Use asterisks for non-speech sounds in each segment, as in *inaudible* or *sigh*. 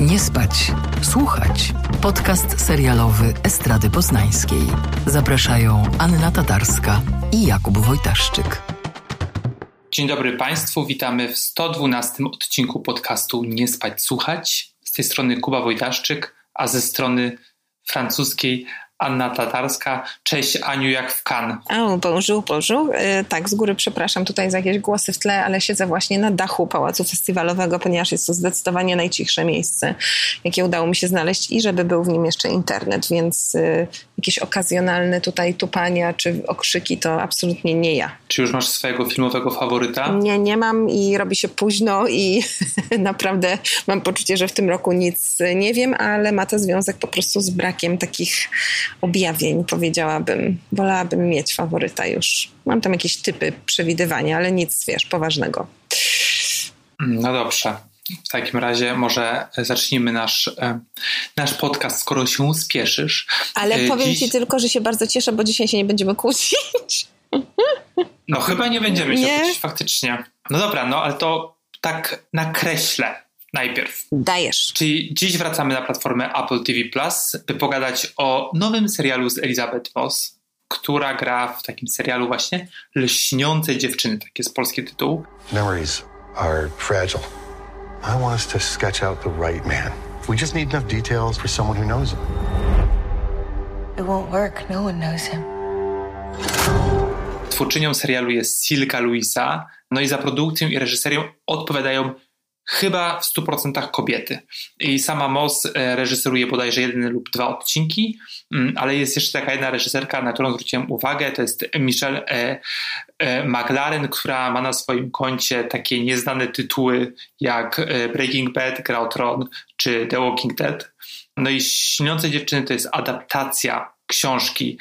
Nie spać, słuchać. Podcast serialowy Estrady Poznańskiej. Zapraszają Anna Tatarska i Jakub Wojtaszczyk. Dzień dobry Państwu, witamy w 112 odcinku podcastu Nie spać, słuchać. Z tej strony Kuba Wojtaszczyk, a ze strony francuskiej Anna Tatarska. Cześć Aniu, jak w kan. O, bonjour, bonjour. E, tak, z góry przepraszam tutaj za jakieś głosy w tle, ale siedzę właśnie na dachu Pałacu Festiwalowego, ponieważ jest to zdecydowanie najcichsze miejsce, jakie udało mi się znaleźć i żeby był w nim jeszcze internet, więc y, jakieś okazjonalne tutaj tupania czy okrzyki to absolutnie nie ja. Czy już masz swojego filmowego faworyta? Nie, nie mam i robi się późno i *laughs* naprawdę mam poczucie, że w tym roku nic nie wiem, ale ma to związek po prostu z brakiem takich objawień, powiedziałabym. Wolałabym mieć faworyta już. Mam tam jakieś typy przewidywania, ale nic, wiesz, poważnego. No dobrze. W takim razie może zacznijmy nasz, e, nasz podcast, skoro się spieszysz. Ale e, powiem Dziś... ci tylko, że się bardzo cieszę, bo dzisiaj się nie będziemy kłócić. No chyba nie będziemy się kłócić, faktycznie. No dobra, no ale to tak nakreślę najpierw. Dajesz. Czyli dziś wracamy na platformę Apple TV Plus, by pogadać o nowym serialu z Elizabeth Moss, która gra w takim serialu właśnie Lśniące dziewczyny, taki jest polski tytuł. Memories are fragile. I want us to sketch out the right man. We just need enough details for someone who knows him. It won't work. No one knows him. Twórczynią serialu jest Silka Luisa, no i za produkcję i reżyserią odpowiadają chyba w 100% kobiety. I sama Moss e, reżyseruje bodajże jeden lub dwa odcinki, mm, ale jest jeszcze taka jedna reżyserka, na którą zwróciłem uwagę, to jest Michelle e, e, McLaren, która ma na swoim koncie takie nieznane tytuły jak Breaking Bad, Gra Tron czy The Walking Dead. No i Śniące dziewczyny to jest adaptacja książki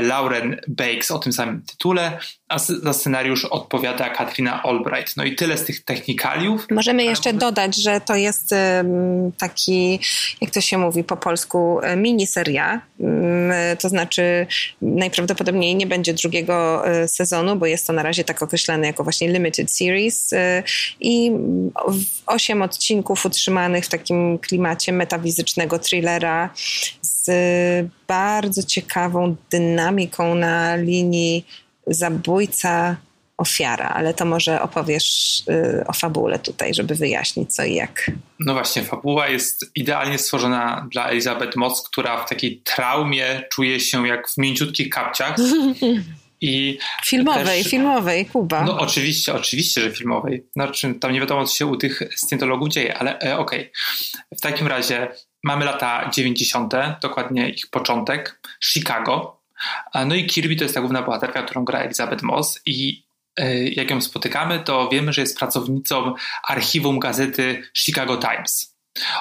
Lauren Bakes o tym samym tytule, a za scenariusz odpowiada Katrina Albright. No i tyle z tych technikaliów. Możemy jeszcze dodać, że to jest taki, jak to się mówi po polsku, miniseria. To znaczy najprawdopodobniej nie będzie drugiego e, sezonu, bo jest to na razie tak określane jako właśnie limited series e, i osiem odcinków utrzymanych w takim klimacie metafizycznego thrillera z bardzo ciekawą dynamiką na linii zabójca, ofiara, ale to może opowiesz y, o fabule tutaj, żeby wyjaśnić co i jak. No właśnie, fabuła jest idealnie stworzona dla Elizabeth Moss, która w takiej traumie czuje się jak w mięciutkich kapciach. *laughs* I filmowej, też, filmowej, Kuba. No oczywiście, oczywiście, że filmowej. Znaczy, tam nie wiadomo, co się u tych scjentologów dzieje, ale e, okej. Okay. W takim razie mamy lata 90., dokładnie ich początek, Chicago. No i Kirby to jest ta główna bohaterka, którą gra Elizabeth Moss i e, jak ją spotykamy, to wiemy, że jest pracownicą archiwum gazety Chicago Times.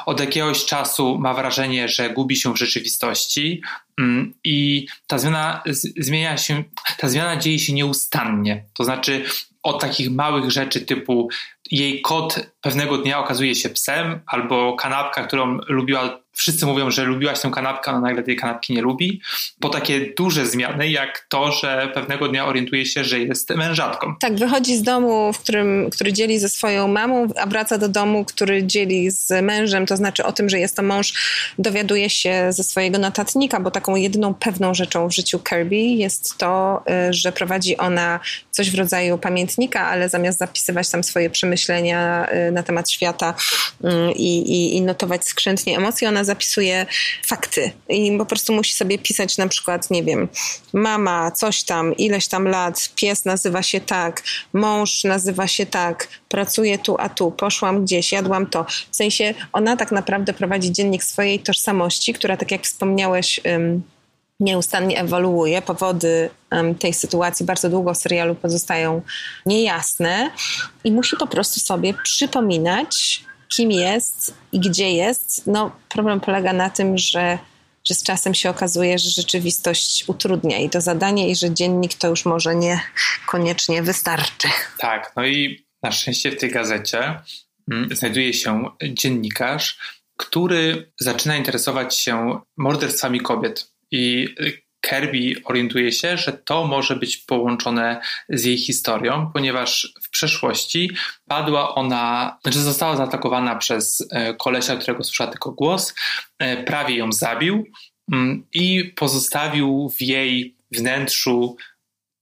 Od jakiegoś czasu ma wrażenie, że gubi się w rzeczywistości mm, i ta zmiana zmienia się, ta zmiana dzieje się nieustannie. To znaczy od takich małych rzeczy typu jej kot pewnego dnia okazuje się psem, albo kanapka, którą lubiła wszyscy mówią, że lubiłaś tę kanapkę, ona nagle tej kanapki nie lubi, po takie duże zmiany, jak to, że pewnego dnia orientuje się, że jest mężatką. Tak, wychodzi z domu, w którym, który dzieli ze swoją mamą, a wraca do domu, który dzieli z mężem, to znaczy o tym, że jest to mąż, dowiaduje się ze swojego notatnika, bo taką jedyną pewną rzeczą w życiu Kirby jest to, y, że prowadzi ona coś w rodzaju pamiętnika, ale zamiast zapisywać tam swoje przemyślenia y, na temat świata y, i, i, i notować skrzętnie emocje, ona zapisuje fakty i po prostu musi sobie pisać na przykład, nie wiem, mama, coś tam, ileś tam lat, pies nazywa się tak, mąż nazywa się tak, pracuję tu, a tu, poszłam gdzieś, jadłam to. W sensie ona tak naprawdę prowadzi dziennik swojej tożsamości, która, tak jak wspomniałeś, nieustannie ewoluuje. Powody tej sytuacji bardzo długo w serialu pozostają niejasne i musi po prostu sobie przypominać, kim jest i gdzie jest. No, problem polega na tym, że, że z czasem się okazuje, że rzeczywistość utrudnia i to zadanie, i że dziennik to już może nie koniecznie wystarczy. Tak, no i na szczęście w tej gazecie mm, znajduje się dziennikarz, który zaczyna interesować się morderstwami kobiet. I Kirby orientuje się, że to może być połączone z jej historią, ponieważ w przeszłości padła ona, znaczy została zaatakowana przez e, kolesia, którego słyszała tylko głos, e, prawie ją zabił mm, i pozostawił w jej wnętrzu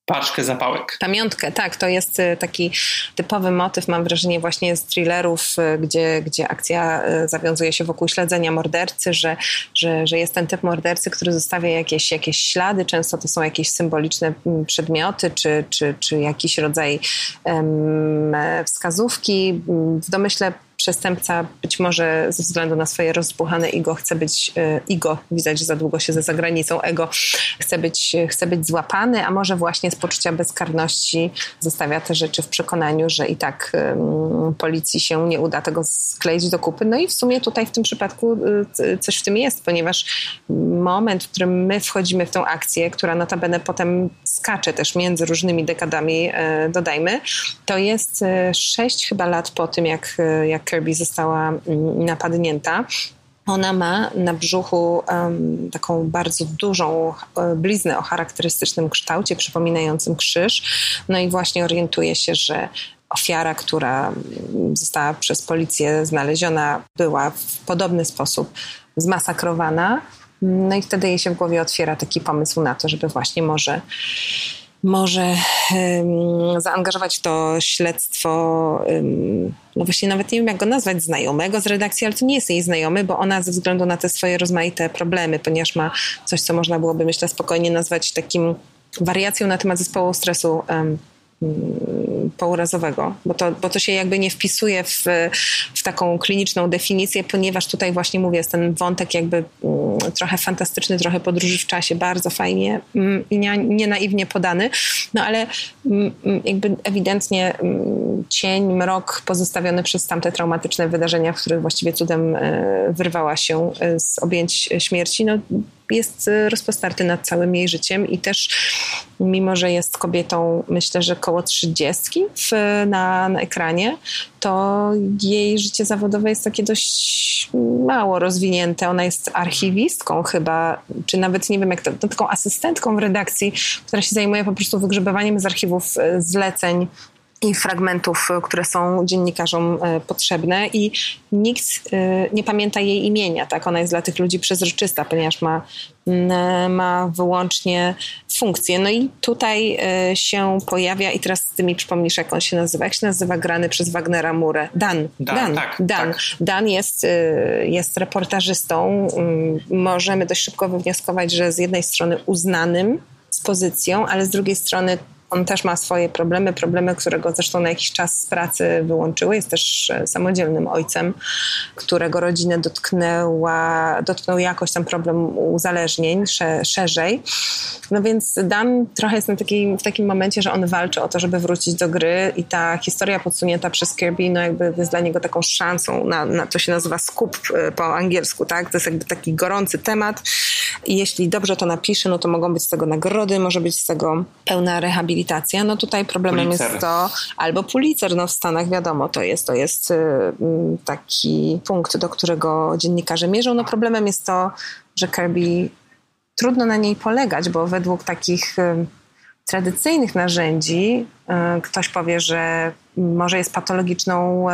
paczkę zapałek. Pamiątkę, tak, to jest y, taki typowy motyw, mam wrażenie, właśnie z thrillerów, y, gdzie, gdzie akcja y, zawiązuje się wokół śledzenia mordercy, że, że, że jest ten typ mordercy, który zostawia jakieś, jakieś ślady, często to są jakieś symboliczne mm, przedmioty, czy, czy, czy jakiś rodzaj um, wskazówki. W domyśle przestępca być może ze względu na swoje rozbuchane ego chce być, ego, widać, że za długo się ze zagranicą, ego, chce być, chce być złapany, a może właśnie z poczucia bezkarności zostawia te rzeczy w przekonaniu, że i tak policji się nie uda tego skleić do kupy. No i w sumie tutaj w tym przypadku y, coś w tym jest, ponieważ moment, w którym my wchodzimy w tą akcję, która notabene potem skacze też między różnymi dekadami, e, dodajmy, to jest e, sześć chyba lat po tym, jak, e, jak Kirby została mm, napadnięta. Ona ma na brzuchu um, taką bardzo dużą bliznę o charakterystycznym kształcie, przypominającym krzyż. No i właśnie orientuje się, że ofiara, która mm, została przez policję znaleziona, była w podobny sposób zmasakrowana. No i wtedy jej się w głowie otwiera taki pomysł na to, żeby właśnie może może um, zaangażować to śledztwo, um, no właśnie nawet nie wiem jak go nazwać, znajomego z redakcji, ale to nie jest jej znajomy, bo ona ze względu na te swoje rozmaite problemy, ponieważ ma coś, co można byłoby myślę spokojnie nazwać takim wariacją na temat zespołu stresu um, pourazowego, bo to, bo to się jakby nie wpisuje w, w taką kliniczną definicję, ponieważ tutaj właśnie mówię, jest ten wątek jakby mm, trochę fantastyczny, trochę podróży w czasie, bardzo fajnie mm, i nie, nie naiwnie podany, no ale mm, jakby ewidentnie cień, mrok pozostawiony przez tamte traumatyczne wydarzenia, w których właściwie cudem e, wyrwała się e, z objęć śmierci, no jest e, rozpostarty nad całym jej życiem i też mimo, że jest kobietą myślę, że koło trzydziestki na, na ekranie, to jej życie zawodowe jest takie dość mało rozwinięte. Ona jest archiwistką chyba, czy nawet nie wiem jak to, to taką asystentką w redakcji, która się zajmuje po prostu wygrzebywaniem z archiwów e, zleceń i fragmentów, e, które są dziennikarzom e, potrzebne i nikt e, nie pamięta jej imienia, tak? Ona jest dla tych ludzi przezroczysta, ponieważ ma, ma wyłącznie funkcję. No i tutaj się pojawia i teraz ty mi przypomnisz, jak on się nazywa. Jak się nazywa grany przez Wagnera Murę? Dan. Dan, Dan. Tak, Dan. Tak. Dan jest, jest reportażystą. Możemy dość szybko wywnioskować, że z jednej strony uznanym z pozycją, ale z drugiej strony on też ma swoje problemy, problemy, które go zresztą na jakiś czas z pracy wyłączyły. Jest też e, samodzielnym ojcem, którego rodzinę dotknęła, dotknął jakoś tam problem uzależnień szerzej. No więc Dan trochę jest na taki, w takim momencie, że on walczy o to, żeby wrócić do gry i ta historia podsunięta przez Kirby, no jakby jest dla niego taką szansą na, na to się nazywa skup e, po angielsku, tak? To jest jakby taki gorący temat i jeśli dobrze to napisze, no to mogą być z tego nagrody, może być z tego pełna rehabilitacja rehabilitacja, no tutaj problemem Pulitzer. jest to, albo Pulitzer, no w Stanach wiadomo, to jest, to jest y, mm, taki punkt, do którego dziennikarze mierzą. No problemem jest to, że Kirby trudno na niej polegać, bo według takich y, tradycyjnych narzędzi y, ktoś powie, że może jest patologiczną e,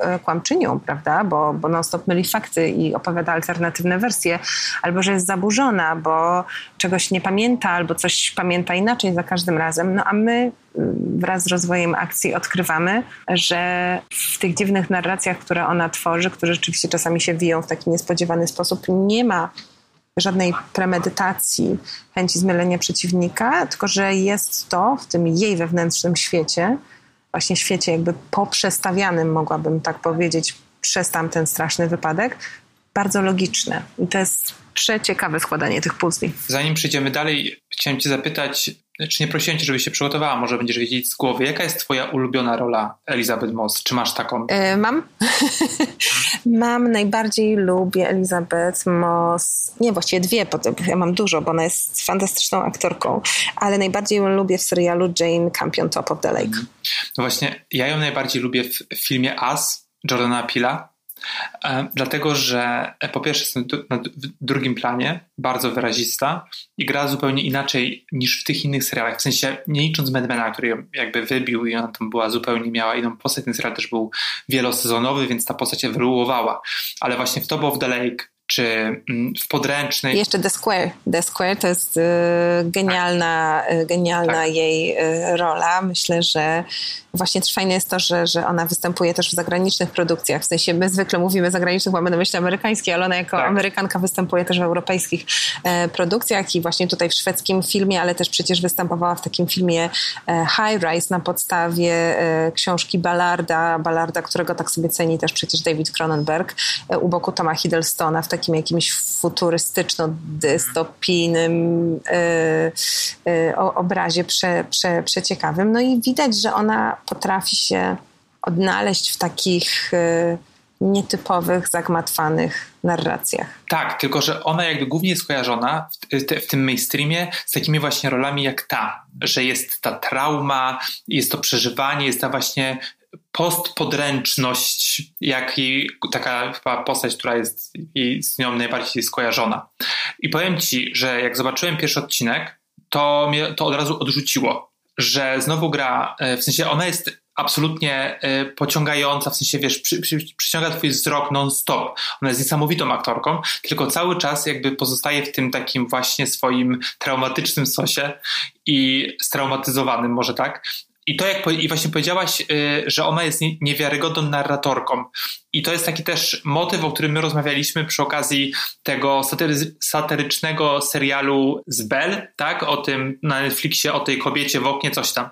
e, kłamczynią, prawda, bo, bo non-stop myli fakty i opowiada alternatywne wersje, albo że jest zaburzona, bo czegoś nie pamięta, albo coś pamięta inaczej za każdym razem. No a my mm, wraz z rozwojem akcji odkrywamy, że w tych dziwnych narracjach, które ona tworzy, które rzeczywiście czasami się wiją w taki niespodziewany sposób, nie ma żadnej premedytacji, chęci zmylenia przeciwnika, tylko że jest to w tym jej wewnętrznym świecie, właśnie świecie jakby poprzestawianym, mogłabym tak powiedzieć, przez tamten straszny wypadek, bardzo logiczne. I to jest przeciekawe składanie tych puzli. Zanim przejdziemy dalej, chciałem cię zapytać, czy nie prosiłem cię, żebyś się przygotowała, może będziesz wiedzieć z głowy, jaka jest twoja ulubiona rola Elizabeth Moss? Czy masz taką? E, mam. *laughs* mam, najbardziej lubię Elizabeth Moss. Nie, właściwie dwie, bo ja mam dużo, bo ona jest fantastyczną aktorką, ale najbardziej ją lubię w serialu Jane Campion Top of the Lake. No właśnie, ja ją najbardziej lubię w filmie As Jordana Pila, dlatego, że e, po pierwsze jest na drugim planie, bardzo wyrazista i gra zupełnie inaczej niż w tych innych serialach. W sensie, nie licząc Madmana, który ją jakby wybił i ona tam była zupełnie, miała inną postać. Ten serial też był wielosezonowy, więc ta postać ewoluowała. Ale właśnie w Top of the Lake czy mm, w podręcznej. Jeszcze The Square. The Square to jest y, genialna, tak. genialna tak. jej y, rola. Myślę, że właśnie też fajne jest to, że, że ona występuje też w zagranicznych produkcjach. W sensie my zwykle mówimy zagranicznych, mamy na myśli amerykańskie, ale ona jako tak. Amerykanka występuje też w europejskich e, produkcjach i właśnie tutaj w szwedzkim filmie, ale też przecież występowała w takim filmie e, High Rise na podstawie e, książki Ballarda, Ballarda, którego tak sobie ceni też przecież David Cronenberg e, u boku Toma Hiddlestona w takim jakimś futurystyczno-dystopijnym e, e, obrazie prze, prze, przeciekawym. No i widać, że ona potrafi się odnaleźć w takich y, nietypowych, zagmatwanych narracjach. Tak, tylko że ona jakby głównie jest kojarzona w, w, tym mainstreamie z takimi właśnie rolami jak ta, że jest ta trauma, jest to przeżywanie, jest ta właśnie postpodręczność, jak i taka chyba postać, która jest jej, z nią najbardziej skojarzona. I powiem ci, że jak zobaczyłem pierwszy odcinek, to mnie to od razu odrzuciło, że znowu gra, e, w sensie ona jest absolutnie e, pociągająca, w sensie wiesz, przy, przy, przyciąga twój wzrok non-stop. Ona jest niesamowitą aktorką, tylko cały czas jakby pozostaje w tym takim właśnie swoim traumatycznym sosie i straumatyzowanym może tak, i to, jak i właśnie powiedziałaś, y, że ona jest niewiarygodną narratorką. I to jest taki też motyw, o którym my rozmawialiśmy przy okazji tego satyry, satyrycznego serialu z Bell, tak? O tym na Netflixie, o tej kobiecie w oknie, coś tam.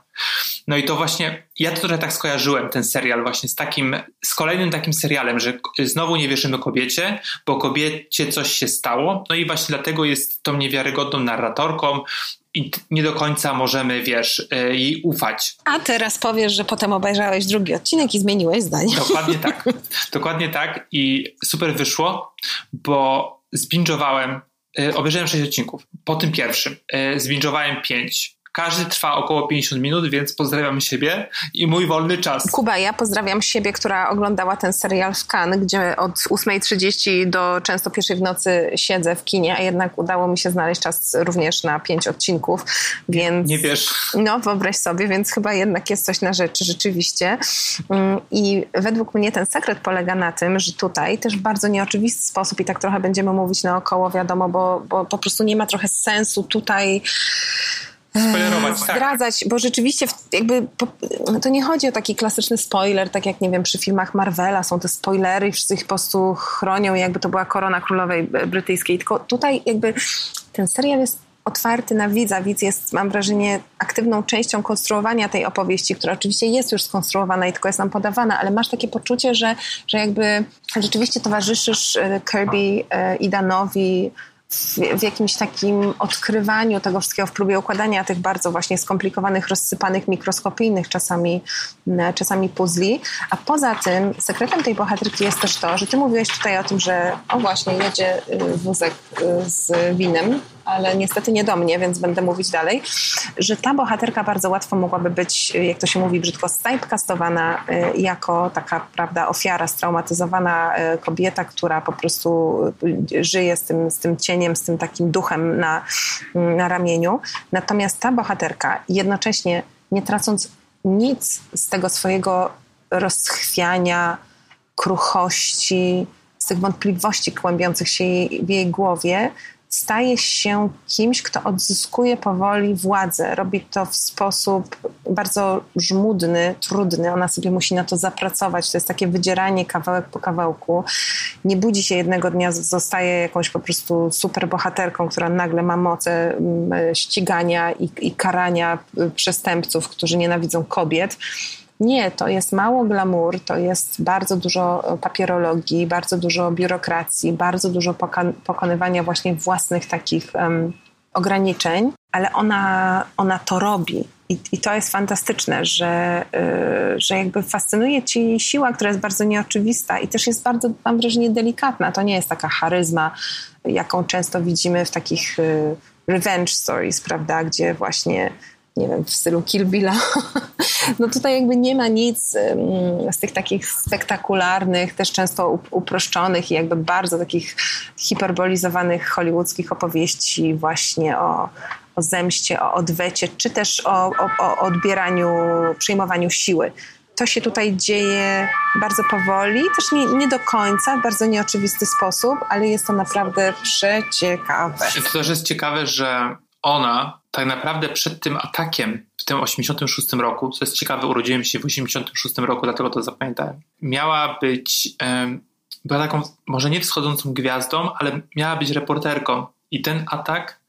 No i to właśnie, ja to trochę tak skojarzyłem, ten serial właśnie z takim, z kolejnym takim serialem, że znowu nie wierzymy kobiecie, bo kobiecie coś się stało, no i właśnie dlatego jest tą niewiarygodną narratorką, i nie do końca możemy, wiesz, e, jej ufać. A teraz powiesz, że potem obejrzałeś drugi odcinek i zmieniłeś zdanie. Dokładnie *laughs* tak. Dokładnie tak i super wyszło, bo zbingowałem, e, obejrzałem sześć odcinków. Po tym pierwszym e, zbingowałem pięć każdy trwa około 50 minut, więc pozdrawiam siebie i mój wolny czas. Kuba, ja pozdrawiam siebie, która oglądała ten serial w Cannes, gdzie od 8.30 do często pierwszej w nocy siedzę w kinie, a jednak udało mi się znaleźć czas również na pięć odcinków, więc... Nie wiesz. No, wyobraź sobie, więc chyba jednak jest coś na rzeczy rzeczywiście. Mm, I według mnie ten sekret polega na tym, że tutaj też w bardzo nieoczywisty sposób i tak trochę będziemy mówić naokoło, wiadomo, bo, bo po prostu nie ma trochę sensu tutaj Spoilerować, tak. zdradzać, bo rzeczywiście jakby to nie chodzi o taki klasyczny spoiler, tak jak nie wiem, przy filmach Marvela są te spoilery i wszyscy ich po prostu chronią, jakby to była korona królowej brytyjskiej. Tylko tutaj jakby ten serial jest otwarty na widza. Widz jest, mam wrażenie, aktywną częścią konstruowania tej opowieści, która oczywiście jest już skonstruowana i tylko jest nam podawana, ale masz takie poczucie, że, że jakby rzeczywiście towarzyszysz e, Kirby e, i Danowi w, jakimś takim odkrywaniu tego wszystkiego, w próbie układania tych bardzo właśnie skomplikowanych, rozsypanych, mikroskopijnych czasami, czasami puzli. A poza tym sekretem tej bohaterki jest też to, że ty mówiłeś tutaj o tym, że o właśnie jedzie y, wózek y, z winem ale niestety nie do mnie, więc będę mówić dalej, że ta bohaterka bardzo łatwo mogłaby być, jak to się mówi brzydko, typecastowana y, jako taka, prawda, ofiara, straumatyzowana y, kobieta, która po prostu y, żyje z tym, z tym cieniem, z tym takim duchem na, na ramieniu. Natomiast ta bohaterka jednocześnie nie tracąc nic z tego swojego rozchwiania, kruchości, z tych wątpliwości kłębiących się w jej głowie, staje się kimś, kto odzyskuje powoli władzę. Robi to w sposób bardzo żmudny, trudny. Ona sobie musi na to zapracować. To jest takie wydzieranie kawałek po kawałku. Nie budzi się jednego dnia, zostaje jakąś po prostu super bohaterką, która nagle ma moce mm, ścigania i, i karania y, przestępców, którzy nienawidzą kobiet nie, to jest mało glamour, to jest bardzo dużo papierologii, bardzo dużo biurokracji, bardzo dużo pokonywania właśnie własnych takich um, ograniczeń, ale ona, ona to robi. I, I, to jest fantastyczne, że, yy, że jakby fascynuje ci siła, która jest bardzo nieoczywista i też jest bardzo, mam wrażenie, delikatna. To nie jest taka charyzma, jaką często widzimy w takich yy, revenge stories, prawda, gdzie właśnie nie wiem, w stylu Kill Billa. *laughs* No tutaj jakby nie ma nic z tych takich spektakularnych, też często uproszczonych i jakby bardzo takich hiperbolizowanych hollywoodzkich opowieści właśnie o, o zemście, o odwecie, czy też o, o, o odbieraniu, przyjmowaniu siły. To się tutaj dzieje bardzo powoli, też nie, nie do końca, w bardzo nieoczywisty sposób, ale jest to naprawdę przeciekawe. To też jest ciekawe, że ona tak naprawdę przed tym atakiem w tym 86 roku, co jest ciekawe, urodziłem się w 86 roku, dlatego to zapamiętałem, miała być, była taką może nie wschodzącą gwiazdą, ale miała być reporterką i ten atak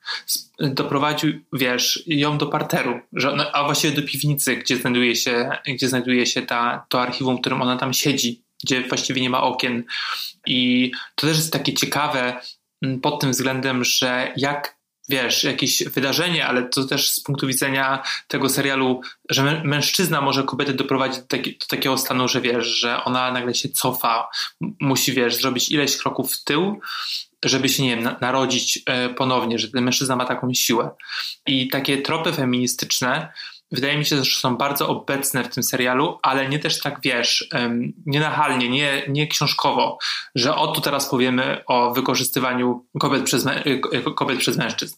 doprowadził, wiesz, ją do parteru, że, a właściwie do piwnicy, gdzie znajduje się, gdzie znajduje się ta, to archiwum, w którym ona tam siedzi, gdzie właściwie nie ma okien. I to też jest takie ciekawe pod tym względem, że jak wiesz, jakieś wydarzenie, ale to też z punktu widzenia tego serialu, że mężczyzna może kobietę doprowadzić do, taki, do, takiego stanu, że wiesz, że ona nagle się cofa, musi, wiesz, zrobić ileś kroków w tył, żeby się, nie wiem, narodzić e, ponownie, że ten mężczyzna ma taką siłę. I takie tropy feministyczne wydaje mi się, że są bardzo obecne w tym serialu, ale nie też tak, wiesz, nie nachalnie, nie, nie książkowo, że o tu teraz powiemy o wykorzystywaniu kobiet przez, kobiet przez mężczyzn.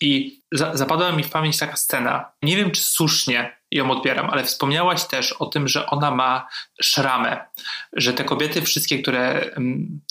I za, zapadła mi w pamięć taka scena, nie wiem czy słusznie ją odbieram, ale wspomniałaś też o tym, że ona ma szramę, że te kobiety wszystkie, które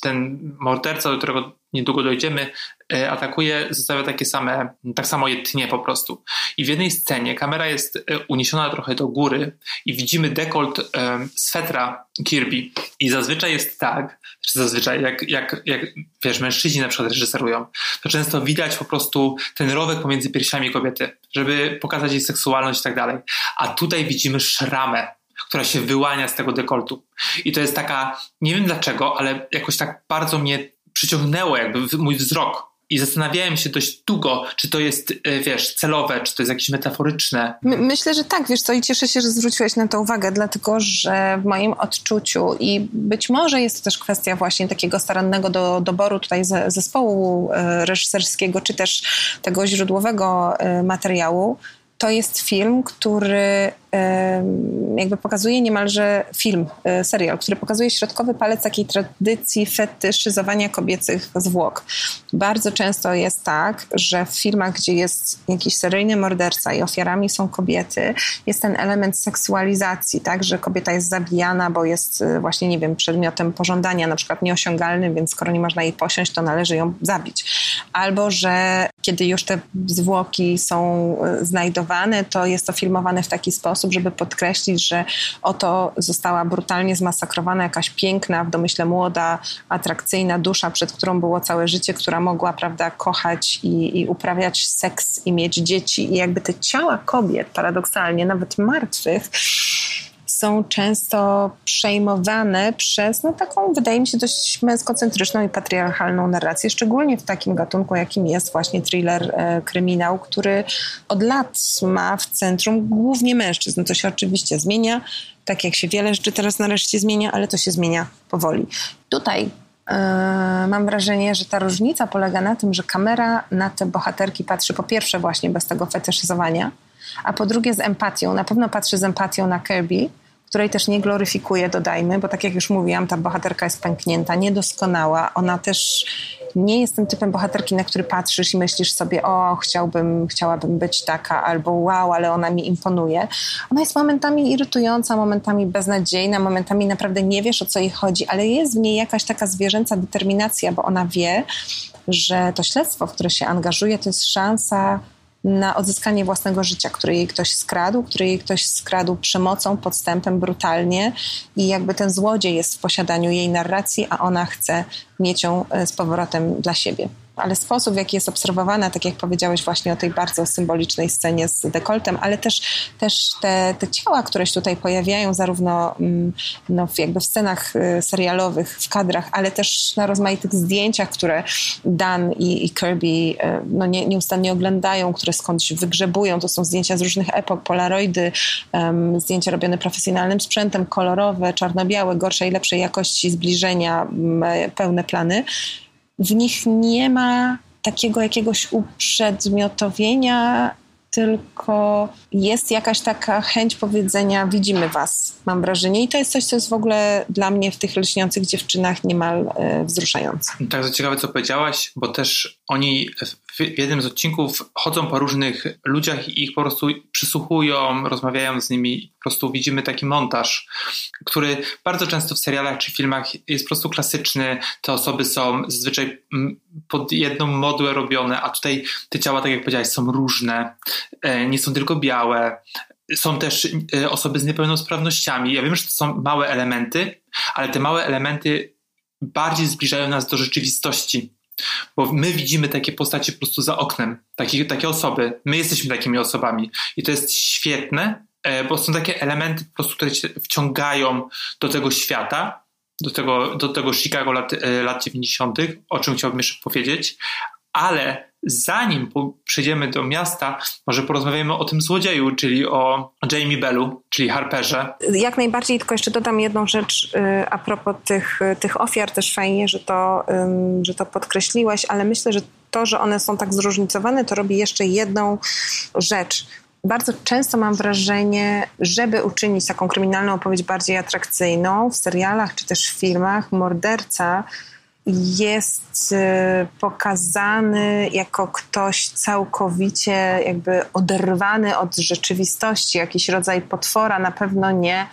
ten morderca, do którego niedługo dojdziemy, e, atakuje, zostawia takie same, tak samo je tnie po prostu. I w jednej scenie kamera jest e, uniesiona trochę do góry i widzimy dekolt e, swetra Kirby. I zazwyczaj jest tak, czy zazwyczaj, jak, jak, jak wiesz, mężczyźni na przykład reżyserują, to często widać po prostu ten rowek pomiędzy piersiami kobiety, żeby pokazać jej seksualność i tak dalej. A tutaj widzimy szramę, która się wyłania z tego dekoltu. I to jest taka, nie wiem dlaczego, ale jakoś tak bardzo mnie przyciągnęło jakby mój wzrok. I zastanawiałem się dość długo, czy to jest, e, wiesz, celowe, czy to jest jakieś metaforyczne. My, myślę, że tak, wiesz co, i cieszę się, że zwróciłeś na to uwagę, dlatego że w moim odczuciu i być może jest to też kwestia właśnie takiego starannego do, doboru tutaj zespołu e, reżyserskiego, czy też tego źródłowego e, materiału, to jest film, który jakby pokazuje niemalże film, e, serial, który pokazuje środkowy palec takiej tradycji fetyszyzowania kobiecych zwłok. Bardzo często jest tak, że w filmach, gdzie jest jakiś seryjny morderca i ofiarami są kobiety, jest ten element seksualizacji, tak, że kobieta jest zabijana, bo jest e, właśnie, nie wiem, przedmiotem pożądania, na przykład nieosiągalnym, więc skoro nie można jej posiąść, to należy ją zabić. Albo, że kiedy już te zwłoki są e, znajdowane, to jest to filmowane w taki sposób, sposób, żeby podkreślić, że oto została brutalnie zmasakrowana jakaś piękna, w domyśle młoda, atrakcyjna dusza, przed którą było całe życie, która mogła, prawda, kochać i, i uprawiać seks i mieć dzieci. I jakby te ciała kobiet, paradoksalnie, nawet martwych, są często przejmowane przez no, taką, wydaje mi się, dość męskocentryczną i patriarchalną narrację, szczególnie w takim gatunku, jakim jest właśnie thriller, e, kryminał, który od lat ma w centrum głównie mężczyzn. To się oczywiście zmienia, tak jak się wiele rzeczy teraz nareszcie zmienia, ale to się zmienia powoli. Tutaj e, mam wrażenie, że ta różnica polega na tym, że kamera na te bohaterki patrzy po pierwsze właśnie bez tego fetyszyzowania, a po drugie z empatią. Na pewno patrzy z empatią na Kirby, której też nie gloryfikuje, dodajmy, bo tak jak już mówiłam, ta bohaterka jest pęknięta, niedoskonała. Ona też nie jest tym typem bohaterki, na który patrzysz i myślisz sobie, o, chciałbym, chciałabym być taka, albo wow, ale ona mi imponuje. Ona jest momentami irytująca, momentami beznadziejna, momentami naprawdę nie wiesz, o co jej chodzi, ale jest w niej jakaś taka zwierzęca determinacja, bo ona wie, że to śledztwo, w które się angażuje, to jest szansa na odzyskanie własnego życia, które jej ktoś skradł, które jej ktoś skradł przemocą, podstępem, brutalnie i jakby ten złodziej jest w posiadaniu jej narracji, a ona chce mieć ją e, z powrotem dla siebie ale sposób, w jaki jest obserwowana, tak jak powiedziałeś właśnie o tej bardzo symbolicznej scenie z dekoltem, ale też, też te, te ciała, które się tutaj pojawiają, zarówno mm, no, jakby w scenach y, serialowych, w kadrach, ale też na rozmaitych zdjęciach, które Dan i, i Kirby y, no, nie, nieustannie oglądają, które skądś wygrzebują. To są zdjęcia z różnych epok, polaroidy, um, zdjęcia robione profesjonalnym sprzętem, kolorowe, czarno-białe, gorszej, lepszej jakości, zbliżenia, pełne plany w nich nie ma takiego jakiegoś uprzedmiotowienia tylko jest jakaś taka chęć powiedzenia widzimy was, mam wrażenie. I to jest coś, co jest w ogóle dla mnie w tych lśniących dziewczynach niemal e, wzruszające. Tak, to ciekawe, co powiedziałaś, bo też oni w jednym z odcinków chodzą po różnych ludziach i ich po prostu przysłuchują, rozmawiają z nimi. Po prostu widzimy taki montaż, który bardzo często w serialach czy filmach jest po prostu klasyczny. Te osoby są zazwyczaj mm, pod jedną modłę robione, a tutaj te ciała, tak jak powiedziałeś, są różne. E, nie są tylko białe. Są też e, osoby z niepełnosprawnościami. Ja wiem, że to są małe elementy, ale te małe elementy bardziej zbliżają nas do rzeczywistości bo my widzimy takie postacie po prostu za oknem, takie, takie osoby. My jesteśmy takimi osobami i to jest świetne, e, bo są takie elementy po prostu, które cię wciągają do tego świata, do tego, do tego Chicago lat, lat 90., o czym chciałbym jeszcze powiedzieć, ale zanim przejdziemy do miasta, może porozmawiamy o tym złodzieju, czyli o Jamie Bellu, czyli Harperze. Jak najbardziej, tylko jeszcze dodam jedną rzecz y, a propos tych, tych ofiar, też fajnie, że to, że to podkreśliłeś, ale myślę, że to, że one są tak zróżnicowane, to robi jeszcze jedną rzecz. Bardzo często mam wrażenie, żeby uczynić taką kryminalną opowieść bardziej atrakcyjną w serialach czy też w filmach, morderca jest y, pokazany jako ktoś całkowicie jakby oderwany od rzeczywistości, jakiś rodzaj potwora, na pewno nie,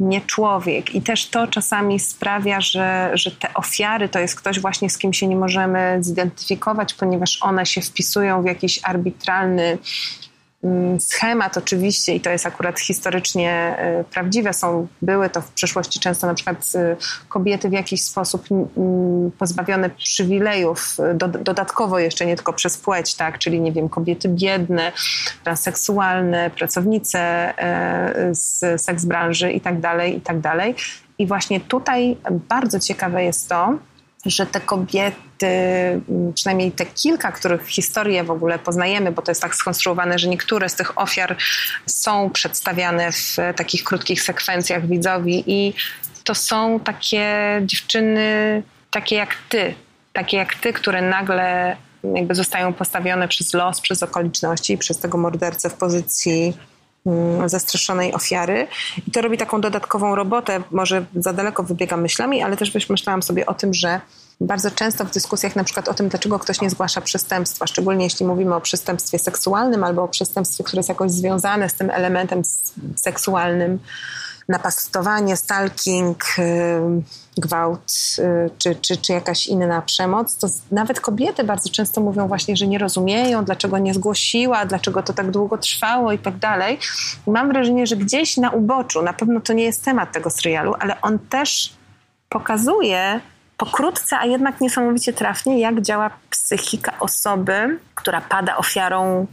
nie człowiek. I też to czasami sprawia, że, że te ofiary to jest ktoś właśnie z kim się nie możemy zidentyfikować, ponieważ one się wpisują w jakiś arbitralny schemat oczywiście i to jest akurat historycznie e, prawdziwe, są, były to w przeszłości często na przykład e, kobiety w jakiś sposób pozbawione przywilejów, e, do, dodatkowo jeszcze nie tylko przez płeć, tak, czyli nie wiem, kobiety biedne, transseksualne, pracownice z seks branży i tak dalej, i tak dalej. I właśnie tutaj bardzo ciekawe jest to, że te kobiety, mm, przynajmniej te kilka, których historię w ogóle poznajemy, bo to jest tak skonstruowane, że niektóre z tych ofiar są przedstawiane w takich krótkich sekwencjach widzowi i to są takie dziewczyny, takie jak ty, takie jak ty, które nagle jakby zostają postawione przez los, przez okoliczności, przez tego mordercę w pozycji zastraszonej ofiary. I to robi taką dodatkową robotę. Może za daleko wybiegam myślami, ale też myślałam sobie o tym, że bardzo często w dyskusjach na przykład o tym, dlaczego ktoś nie zgłasza przestępstwa, szczególnie jeśli mówimy o przestępstwie seksualnym albo o przestępstwie, które jest jakoś związane z tym elementem seksualnym, napastowanie, stalking, y, gwałt y, czy, czy, czy jakaś inna przemoc, to nawet kobiety bardzo często mówią właśnie, że nie rozumieją, dlaczego nie zgłosiła, dlaczego to tak długo trwało i tak dalej. Mam wrażenie, że gdzieś na uboczu, na pewno to nie jest temat tego serialu, ale on też pokazuje pokrótce, a jednak niesamowicie trafnie, jak działa psychika osoby, która pada ofiarą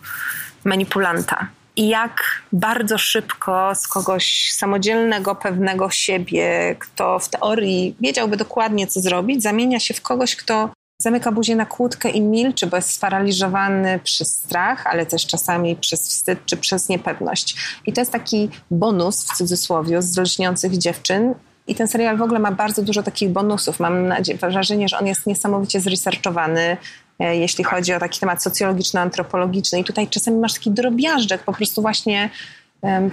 manipulanta i jak bardzo szybko z kogoś samodzielnego, pewnego siebie, kto w teorii wiedziałby dokładnie, co zrobić, zamienia się w kogoś, kto zamyka buzię na kłódkę i milczy, bo jest sparaliżowany przez strach, ale też czasami przez wstyd czy przez niepewność. I to jest taki bonus w cudzysłowie z lśniących dziewczyn. I ten serial w ogóle ma bardzo dużo takich bonusów. Mam wrażenie, że on jest niesamowicie zresearchowany, jeśli chodzi o taki temat socjologiczno-antropologiczny. I tutaj czasami masz taki drobiażdżek, po prostu właśnie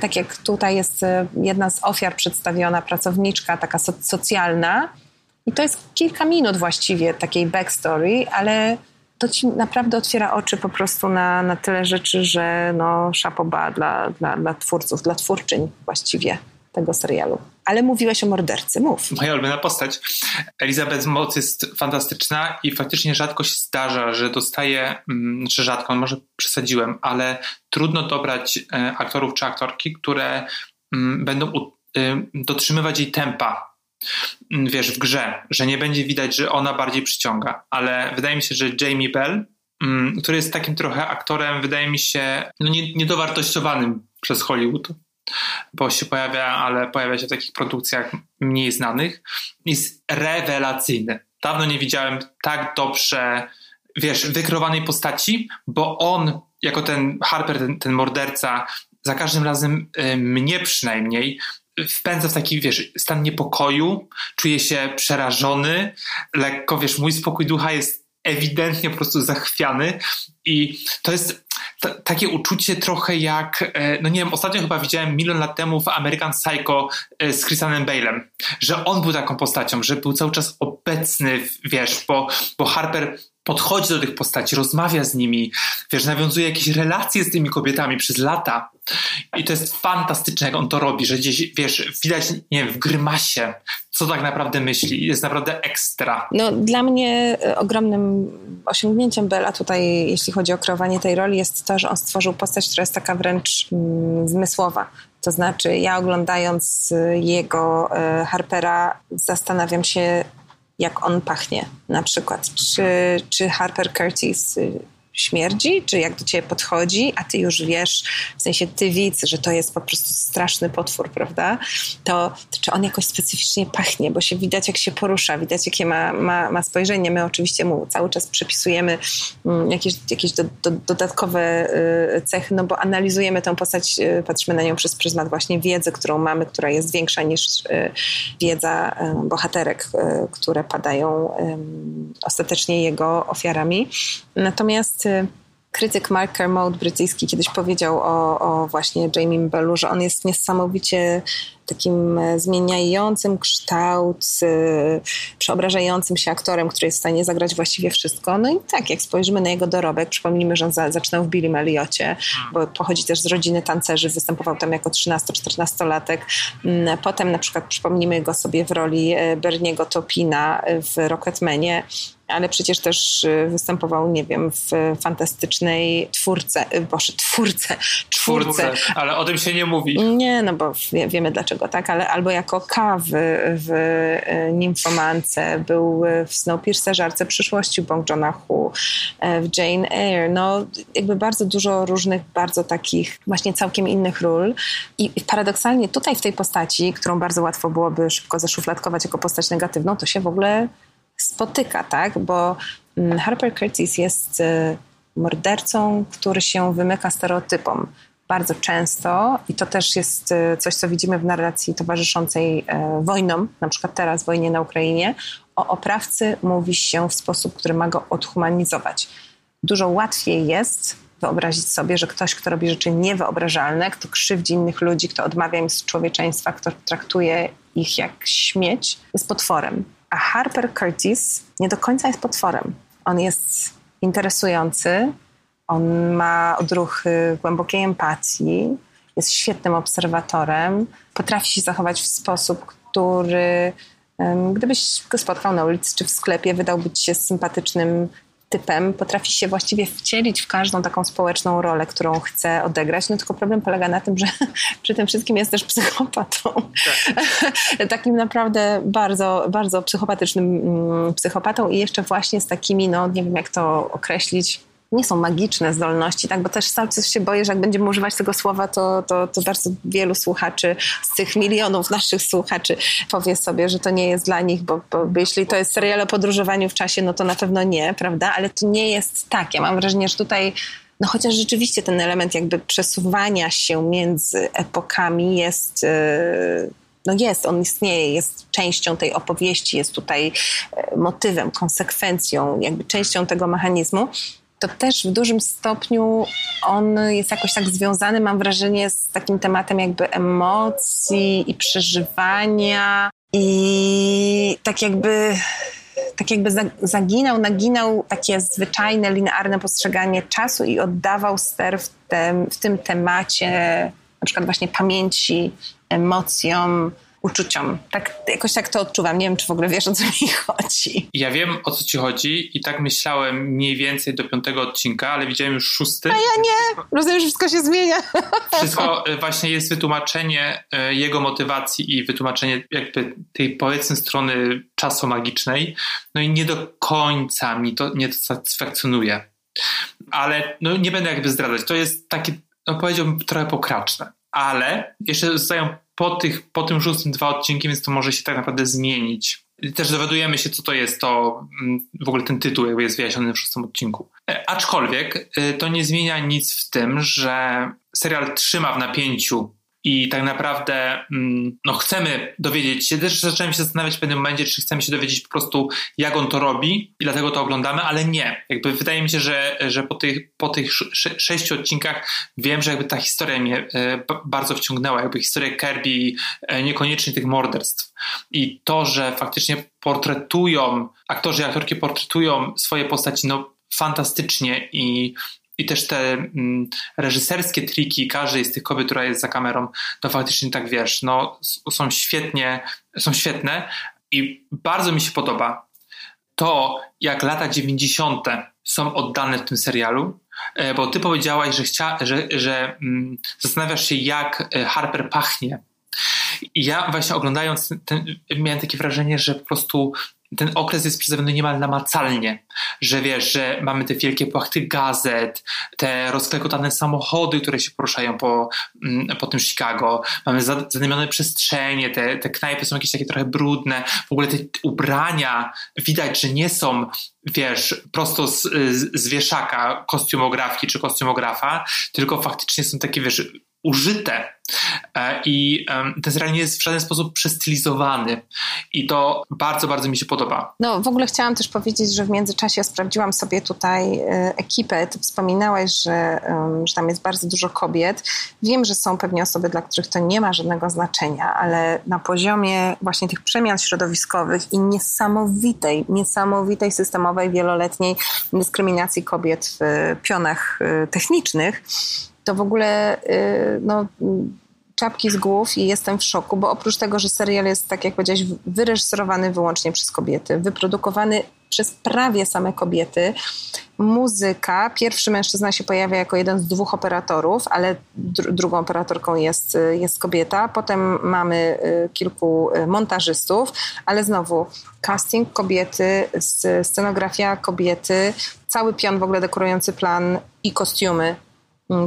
tak jak tutaj jest e, jedna z ofiar przedstawiona, pracowniczka taka socjalna. I to jest kilka minut właściwie takiej backstory, ale to ci naprawdę otwiera oczy po prostu na, na tyle rzeczy, że no szapoba dla, dla, dla twórców, dla twórczyń właściwie tego serialu. Ale mówiłeś o mordercy, mów. Moja ulubiona postać. Elizabeth Moss jest fantastyczna i faktycznie rzadko się zdarza, że dostaje, mm, znaczy rzadko, może przesadziłem, ale trudno dobrać e, aktorów czy aktorki, które mm, będą e, dotrzymywać jej tempa mm, wiesz, w grze, że nie będzie widać, że ona bardziej przyciąga, ale wydaje mi się, że Jamie Bell, który jest takim trochę aktorem, wydaje mi się, no niedowartościowanym przez Hollywood, bo się pojawia, ale pojawia się w takich produkcjach mniej znanych, jest rewelacyjny. Dawno nie widziałem tak dobrze, wiesz, wykrowanej postaci, bo on, jako ten Harper, ten, ten morderca, za każdym razem y, mnie przynajmniej wpędza w taki, wiesz, stan niepokoju, czuję się przerażony, lekko, wiesz, mój spokój ducha jest ewidentnie po prostu zachwiany i to jest takie uczucie trochę jak, e, no nie wiem, ostatnio chyba widziałem milion lat temu w American Psycho e, z Christianem Bale'em, że on był taką postacią, że był cały czas obecny, wiesz, bo, bo Harper podchodzi do tych postaci, rozmawia z nimi, wiesz, nawiązuje jakieś relacje z tymi kobietami przez lata. I to jest fantastyczne, jak on to robi, że gdzieś, wiesz, widać, nie wiem, w grymasie, co tak naprawdę myśli. Jest naprawdę ekstra. No, dla mnie e, ogromnym osiągnięciem Bella tutaj, jeśli chodzi o kreowanie tej roli, jest to, że on stworzył postać, która jest taka wręcz mm, zmysłowa. To znaczy, ja oglądając e, jego e, Harpera, zastanawiam się, jak on pachnie na przykład. Czy, czy Harper Curtis y, śmierdzi, czy jak do ciebie podchodzi, a ty już wiesz, w sensie ty widz, że to jest po prostu straszny potwór, prawda? To, to czy on jakoś specyficznie pachnie, bo się widać, jak się porusza, widać, jakie ma, ma, ma spojrzenie. My oczywiście mu cały czas przypisujemy mm, jakieś, jakieś do, do, dodatkowe y, cechy, no bo analizujemy tę postać, y, patrzymy na nią przez pryzmat właśnie wiedzy, którą mamy, która jest większa niż y, wiedza bohaterek, które padają ostatecznie jego ofiarami. Natomiast krytyk Mark Kermode brytyjski kiedyś powiedział o, o właśnie Jamie Bellu, że on jest niesamowicie takim e, zmieniającym kształt, e, przeobrażającym się aktorem, który jest w stanie zagrać właściwie wszystko. No i tak, jak spojrzymy na jego dorobek, przypomnijmy, że on za, zaczynał w Billy Elliocie, bo pochodzi też z rodziny tancerzy, występował tam jako 13-14-latek. Mm, potem na przykład przypomnijmy go sobie w roli e, Berniego Topina w Rocketmanie ale przecież też występował, nie wiem, w fantastycznej twórce, boże, twórce, twórce. ale o tym się nie mówi. Nie, no bo wie, wiemy dlaczego, tak, ale albo jako K w, y, Nimfomance, był w Snowpiercerze, Arce Przyszłości Bong Joon-ho, w Jane Eyre, no jakby bardzo dużo różnych, bardzo takich właśnie całkiem innych ról. I paradoksalnie tutaj w tej postaci, którą bardzo łatwo byłoby szybko zaszufladkować jako postać negatywną, to się w ogóle spotyka, tak? Bo mm, Harper Curtis jest mordercą, który się wymyka stereotypom bardzo często i to też jest y, coś, co widzimy w narracji towarzyszącej y, wojnom, na przykład teraz wojnie na Ukrainie. O oprawcy mówi się w sposób, który ma go odhumanizować. Dużo łatwiej jest wyobrazić sobie, że ktoś, kto robi rzeczy niewyobrażalne, kto krzywdzi innych ludzi, kto odmawia im człowieczeństwa, kto traktuje ich jak śmieć, jest potworem. A Harper Curtis nie do końca jest potworem. On jest interesujący, on ma odruchy głębokiej empatii, jest świetnym obserwatorem, potrafi się zachować w sposób, który gdybyś go spotkał na ulicy czy w sklepie, wydałby ci się sympatycznym typem potrafi się właściwie wcielić w każdą taką społeczną rolę, którą chce odegrać. No tylko problem polega na tym, że *laughs* przy tym wszystkim jest też psychopatą. Tak. *laughs* Takim naprawdę bardzo, bardzo psychopatycznym mm, psychopatą i jeszcze właśnie z takimi, no nie wiem jak to określić, nie są magiczne zdolności, tak? bo też sam coś się boję, że jak będziemy używać tego słowa, to, to, to bardzo wielu słuchaczy z tych milionów naszych słuchaczy powie sobie, że to nie jest dla nich, bo, bo, bo jeśli to jest serial o podróżowaniu w czasie, no to na pewno nie, prawda? Ale to nie jest tak. Ja mam wrażenie, że tutaj no chociaż rzeczywiście ten element jakby przesuwania się między epokami jest... Yy, no jest, on istnieje, jest częścią tej opowieści, jest tutaj e, motywem, konsekwencją, jakby częścią tego mechanizmu to też w dużym stopniu on jest jakoś tak związany, mam wrażenie, z takim tematem jakby emocji i przeżywania. I tak jakby tak jakby zaginał, naginał takie zwyczajne, linearne postrzeganie czasu i oddawał ster w, tem, w tym temacie na przykład właśnie pamięci, emocjom, uczuciom. Tak, jakoś tak to odczuwam. Nie wiem, czy w ogóle wiesz, o co mi *laughs* chodzi. Ja wiem, o co ci chodzi i tak myślałem mniej więcej do piątego odcinka, ale widziałem już szósty. A ja nie! Rozumiem, że wszystko się zmienia. Wszystko *laughs* e, właśnie jest wytłumaczenie e, jego motywacji i wytłumaczenie jakby tej powiedzmy strony czasu magicznej. No i nie do końca mi to nie to satysfakcjonuje. Ale no, nie będę jakby zdradzać. To jest takie, no powiedziałbym, trochę pokraczne. Ale jeszcze zostają po, tych, po tym szóstym dwa odcinki, więc to może się tak naprawdę zmienić. Też dowiadujemy się, co to jest to, mm, w ogóle ten tytuł jakby jest wyjaśniony w szóstym odcinku. E, aczkolwiek e, to nie zmienia nic w tym, że serial trzyma w napięciu i tak naprawdę mm, no, chcemy dowiedzieć się, też zacząłem się zastanawiać w pewnym momencie, czy chcemy się dowiedzieć po prostu, jak on to robi i dlatego to oglądamy, ale nie. Jakby wydaje mi się, że, że po tych, po tych sześciu odcinkach wiem, że jakby ta historia mnie e, bardzo wciągnęła, jakby historia Kirby, e, niekoniecznie tych morderstw. I to, że faktycznie portretują, aktorzy i aktorki portretują swoje postaci no, fantastycznie i i też te mm, reżyserskie triki każdej z tych kobiet, która jest za kamerą, to faktycznie tak wiesz, no, są świetnie, są świetne i bardzo mi się podoba to, jak lata 90. są oddane w tym serialu, e, bo ty powiedziałaś, że, chcia, że, że mm, zastanawiasz się, jak e, Harper pachnie. I ja właśnie oglądając ten, miałem takie wrażenie, że po prostu ten okres jest przedstawiony niemal namacalnie, że wiesz, że mamy te wielkie płachty gazet, te rozklekotane samochody, które się poruszają po, mm, po tym Chicago, mamy zadymione przestrzenie, te, te knajpy są jakieś takie trochę brudne, w ogóle te ubrania widać, że nie są wiesz, prosto z, z wieszaka kostiumografki czy kostiumografa, tylko faktycznie są takie, wiesz, użyte e, i ten serial nie jest w żaden sposób przestylizowany i to bardzo, bardzo mi się podoba. No w ogóle chciałam też powiedzieć, że w międzyczasie sprawdziłam sobie tutaj e, ekipę. Ty wspominałaś, że, że tam jest bardzo dużo kobiet. Wiem, że są pewnie osoby, dla których to nie ma żadnego znaczenia, ale na poziomie właśnie tych przemian środowiskowych i niesamowitej, niesamowitej systemowej, wieloletniej dyskryminacji kobiet w pionach e, technicznych, to w ogóle y, no, czapki z głów i jestem w szoku, bo oprócz tego, że serial jest, tak jak powiedziałeś, wyreżyserowany wyłącznie przez kobiety, wyprodukowany przez prawie same kobiety, muzyka, pierwszy mężczyzna się pojawia jako jeden z dwóch operatorów, ale dr drugą operatorką jest, jest kobieta, potem mamy y, kilku y, montażystów, ale znowu casting kobiety, scenografia kobiety, cały pion w ogóle dekorujący plan i kostiumy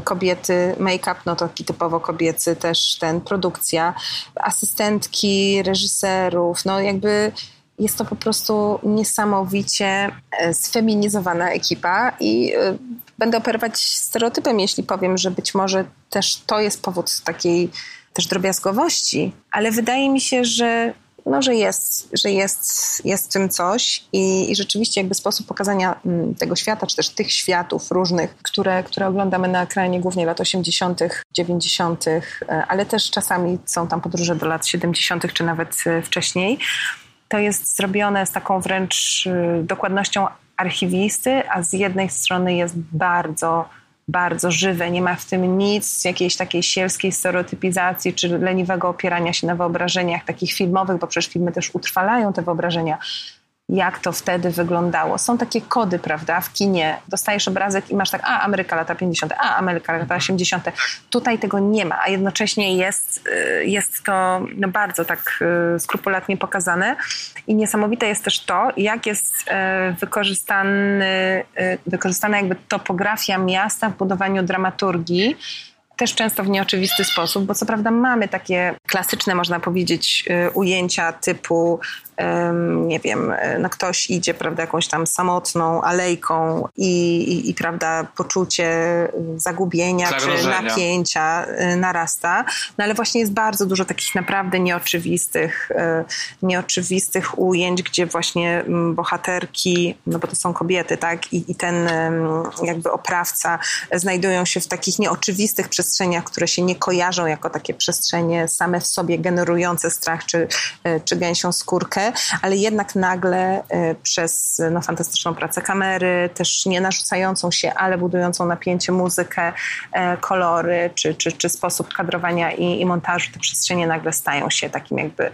kobiety, make-up, no taki typowo kobiecy też ten, produkcja, asystentki, reżyserów, no jakby jest to po prostu niesamowicie e, sfeminizowana ekipa i e, będę operować stereotypem, jeśli powiem, że być może też to jest powód takiej też drobiazgowości, ale wydaje mi się, że no, że jest, że jest, jest w tym coś i, i rzeczywiście jakby sposób pokazania mm, tego świata, czy też tych światów różnych, które, które oglądamy na ekranie głównie lat 80., 90., e, ale też czasami są tam podróże do lat 70., czy nawet e, wcześniej. To jest zrobione z taką wręcz e, dokładnością archiwisty, a z jednej strony jest bardzo bardzo żywe, nie ma w tym nic jakiejś takiej sielskiej stereotypizacji czy leniwego opierania się na wyobrażeniach takich filmowych, bo przecież filmy też utrwalają te wyobrażenia jak to wtedy wyglądało. Są takie kody, prawda, w kinie. Dostajesz obrazek i masz tak, a Ameryka lata 50., a Ameryka lata 80. Tutaj tego nie ma, a jednocześnie jest, y, jest to no, bardzo tak y, skrupulatnie pokazane. I niesamowite jest też to, jak jest y, wykorzystany, wykorzystana jakby topografia miasta w budowaniu dramaturgii też często w nieoczywisty sposób, bo co prawda mamy takie klasyczne, można powiedzieć, ujęcia typu nie wiem, no ktoś idzie, prawda, jakąś tam samotną alejką i, i, i prawda, poczucie zagubienia czy napięcia y, narasta. No ale właśnie jest bardzo dużo takich naprawdę nieoczywistych, y, nieoczywistych ujęć, gdzie właśnie mm, bohaterki, no bo to są kobiety, tak, i, i ten jakby oprawca znajdują się w takich nieoczywistych przestrzeniach, które się nie kojarzą jako takie przestrzenie same w sobie generujące strach czy, y, czy gęsią skórkę, ale jednak nagle e, przez no, fantastyczną pracę kamery, też nie narzucającą się, ale budującą napięcie, muzykę, e, kolory, czy, czy, czy sposób kadrowania i, i montażu, te przestrzenie nagle stają się takim jakby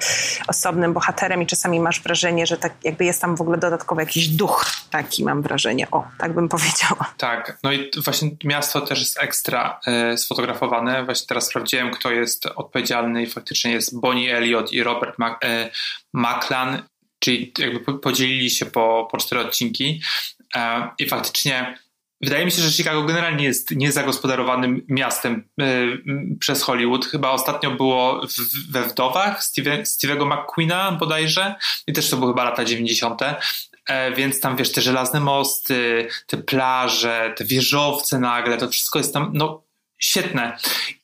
osobnym bohaterem i czasami masz wrażenie, że tak jakby jest tam w ogóle dodatkowo jakiś duch, taki mam wrażenie, o, tak bym powiedziała. Tak, no i właśnie miasto też jest ekstra e, sfotografowane. Właśnie teraz sprawdziłem, kto jest odpowiedzialny i faktycznie jest Bonnie Elliot i Robert e, Maclan, czyli jakby podzielili się po, po cztery odcinki e, i faktycznie wydaje mi się, że Chicago generalnie jest niezagospodarowanym miastem e, przez Hollywood. Chyba ostatnio było w, we Wdowach Steve, Steve'ego McQueena bodajże i też to były chyba lata 90. E, więc tam wiesz, te żelazne mosty, te plaże, te wieżowce nagle, to wszystko jest tam no, świetne.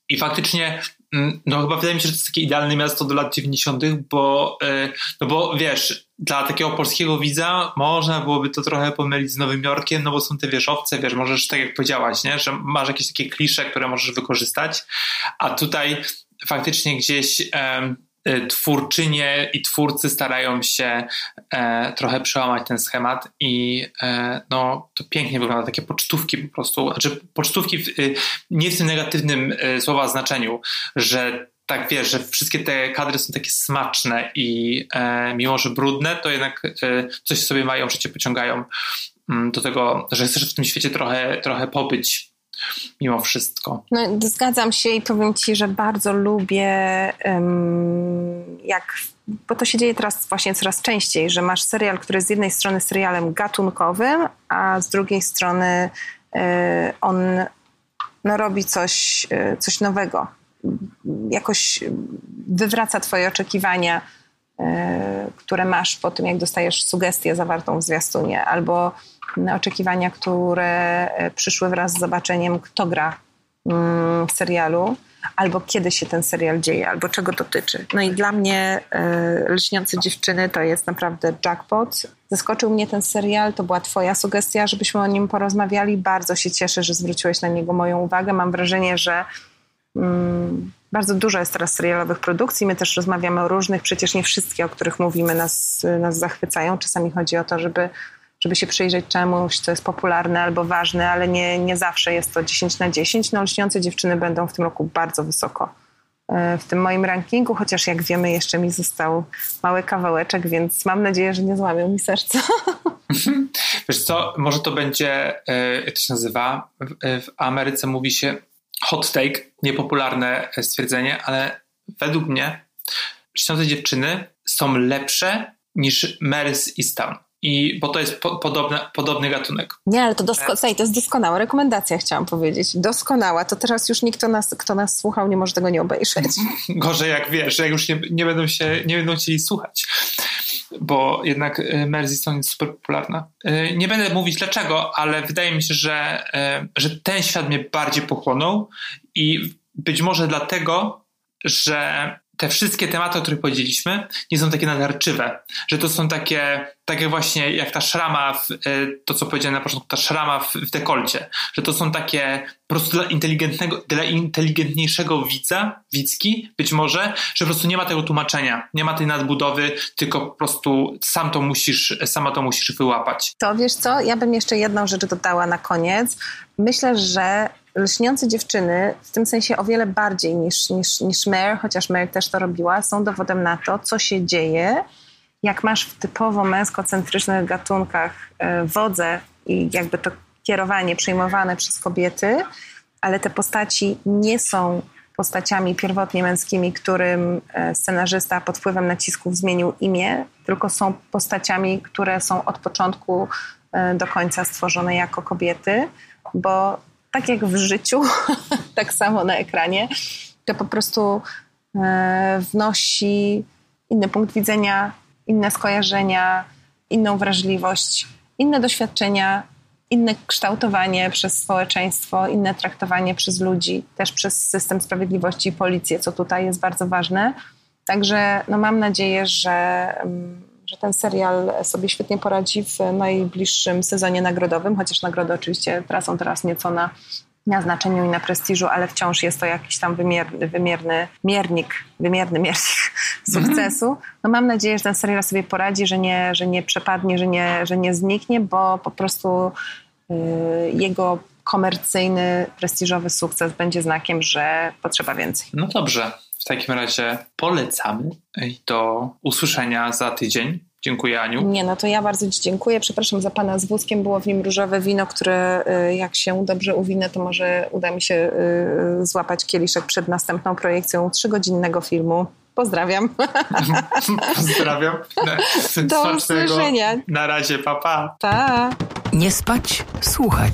I faktycznie Mm, no chyba wydaje mi się, że to jest takie idealne miasto do lat 90., bo, e, no bo wiesz, dla takiego polskiego widza można byłoby to trochę pomylić z Nowym Jorkiem, no bo są te wieżowce, wiesz, możesz tak jak powiedziałaś, nie? że masz jakieś takie klisze, które możesz wykorzystać, a tutaj faktycznie gdzieś e, twórczynie i twórcy starają się e, trochę przełamać ten schemat i e, no, to pięknie wygląda, takie pocztówki po prostu, znaczy pocztówki w, y, nie w tym negatywnym y, słowa znaczeniu, że tak wiesz, że wszystkie te kadry są takie smaczne i e, mimo, że brudne, to jednak e, coś sobie mają, że cię pociągają mm, do tego, że chcesz w tym świecie trochę, trochę pobyć mimo wszystko. No, zgadzam się i powiem ci, że bardzo lubię um, jak, bo to się dzieje teraz właśnie coraz częściej, że masz serial, który jest z jednej strony serialem gatunkowym, a z drugiej strony y, on no, robi coś, y, coś nowego jakoś wywraca Twoje oczekiwania, e, które masz po tym, jak dostajesz sugestię zawartą w zwiastunie, albo oczekiwania, które e, przyszły wraz z zobaczeniem, kto gra mm, w serialu, albo kiedy się ten serial dzieje, albo czego dotyczy. No i dla mnie e, Lśniące Dziewczyny to jest naprawdę jackpot. Zaskoczył mnie ten serial, to była twoja sugestia, żebyśmy o nim porozmawiali. Bardzo się cieszę, że zwróciłeś na niego moją uwagę. Mam wrażenie, że Mm, bardzo dużo jest teraz serialowych produkcji. My też rozmawiamy o różnych, przecież nie wszystkie, o których mówimy, nas, nas zachwycają. Czasami chodzi o to, żeby, żeby się przyjrzeć czemuś, co jest popularne albo ważne, ale nie, nie zawsze jest to 10 na 10. No, lśniące dziewczyny będą w tym roku bardzo wysoko e, w tym moim rankingu, chociaż jak wiemy, jeszcze mi został mały kawałeczek, więc mam nadzieję, że nie złamią mi serca. *laughs* Wiesz co, może to będzie, e, jak to się nazywa, w Ameryce mówi się hot take, niepopularne stwierdzenie, ale według mnie śniące dziewczyny są lepsze niż Marys i Stan. I, bo to jest po, podobne, podobny gatunek. Nie, ale to, dosko- to jest doskonała rekomendacja, chciałam powiedzieć. Doskonała. To teraz już nikt, kto nas, kto nas słuchał, nie może tego nie obejrzeć. *laughs* Gorzej jak wiesz, jak już nie, nie, będą się, nie będą chcieli słuchać. Bo jednak y, Mercy Stone jest super popularna. Y, nie będę mówić dlaczego, ale wydaje mi się, że, y, że ten świat mnie bardziej pochłonął i być może dlatego, że te wszystkie tematy, o których powiedzieliśmy, nie są takie nadarczywe, że to są takie, takie właśnie jak ta szrama, w, e, to co powiedziałem na początku, ta szrama w, w dekolcie, że to są takie po prostu dla inteligentnego, dla inteligentniejszego widza, widzki być może, że po prostu nie ma tego tłumaczenia, nie ma tej nadbudowy, tylko po prostu sam to musisz, sama to musisz wyłapać. To wiesz co, ja bym jeszcze jedną rzecz dodała na koniec. Myślę, że lśniące dziewczyny, w tym sensie o wiele bardziej niż, niż, niż Mare, chociaż Mare też to robiła, są dowodem na to, co się dzieje, jak masz w typowo męskocentrycznych gatunkach e, wodze i jakby to kierowanie przejmowane przez kobiety, ale te postaci nie są postaciami pierwotnie męskimi, którym e, scenarzysta pod wpływem nacisków zmienił imię, tylko są postaciami, które są od początku e, do końca stworzone jako kobiety, bo tak jak w życiu, *laughs* tak samo na ekranie, to po prostu e, wnosi inny punkt widzenia, inne skojarzenia, inną wrażliwość, inne doświadczenia, inne kształtowanie przez społeczeństwo, inne traktowanie przez ludzi, też przez system sprawiedliwości i policję, co tutaj jest bardzo ważne. Także no, mam nadzieję, że mm, że ten serial sobie świetnie poradzi w najbliższym sezonie nagrodowym, chociaż nagrody oczywiście tracą teraz nieco na, na znaczeniu i na prestiżu, ale wciąż jest to jakiś tam wymierny, wymierny miernik, wymierny miernik *laughs* sukcesu. No mam nadzieję, że ten serial sobie poradzi, że nie, że nie przepadnie, że nie, że nie zniknie, bo po prostu yy, jego komercyjny, prestiżowy sukces będzie znakiem, że potrzeba więcej. No dobrze. W takim razie polecamy i do usłyszenia za tydzień. Dziękuję, Aniu. Nie, no to ja bardzo Ci dziękuję. Przepraszam za Pana z wózkiem. Było w nim różowe wino, które y, jak się dobrze uwinę, to może uda mi się y, złapać kieliszek przed następną projekcją trzygodzinnego filmu. Pozdrawiam. *laughs* Pozdrawiam. Do usłyszenia. Na razie, papa. Pa. pa. Nie spać, słuchać.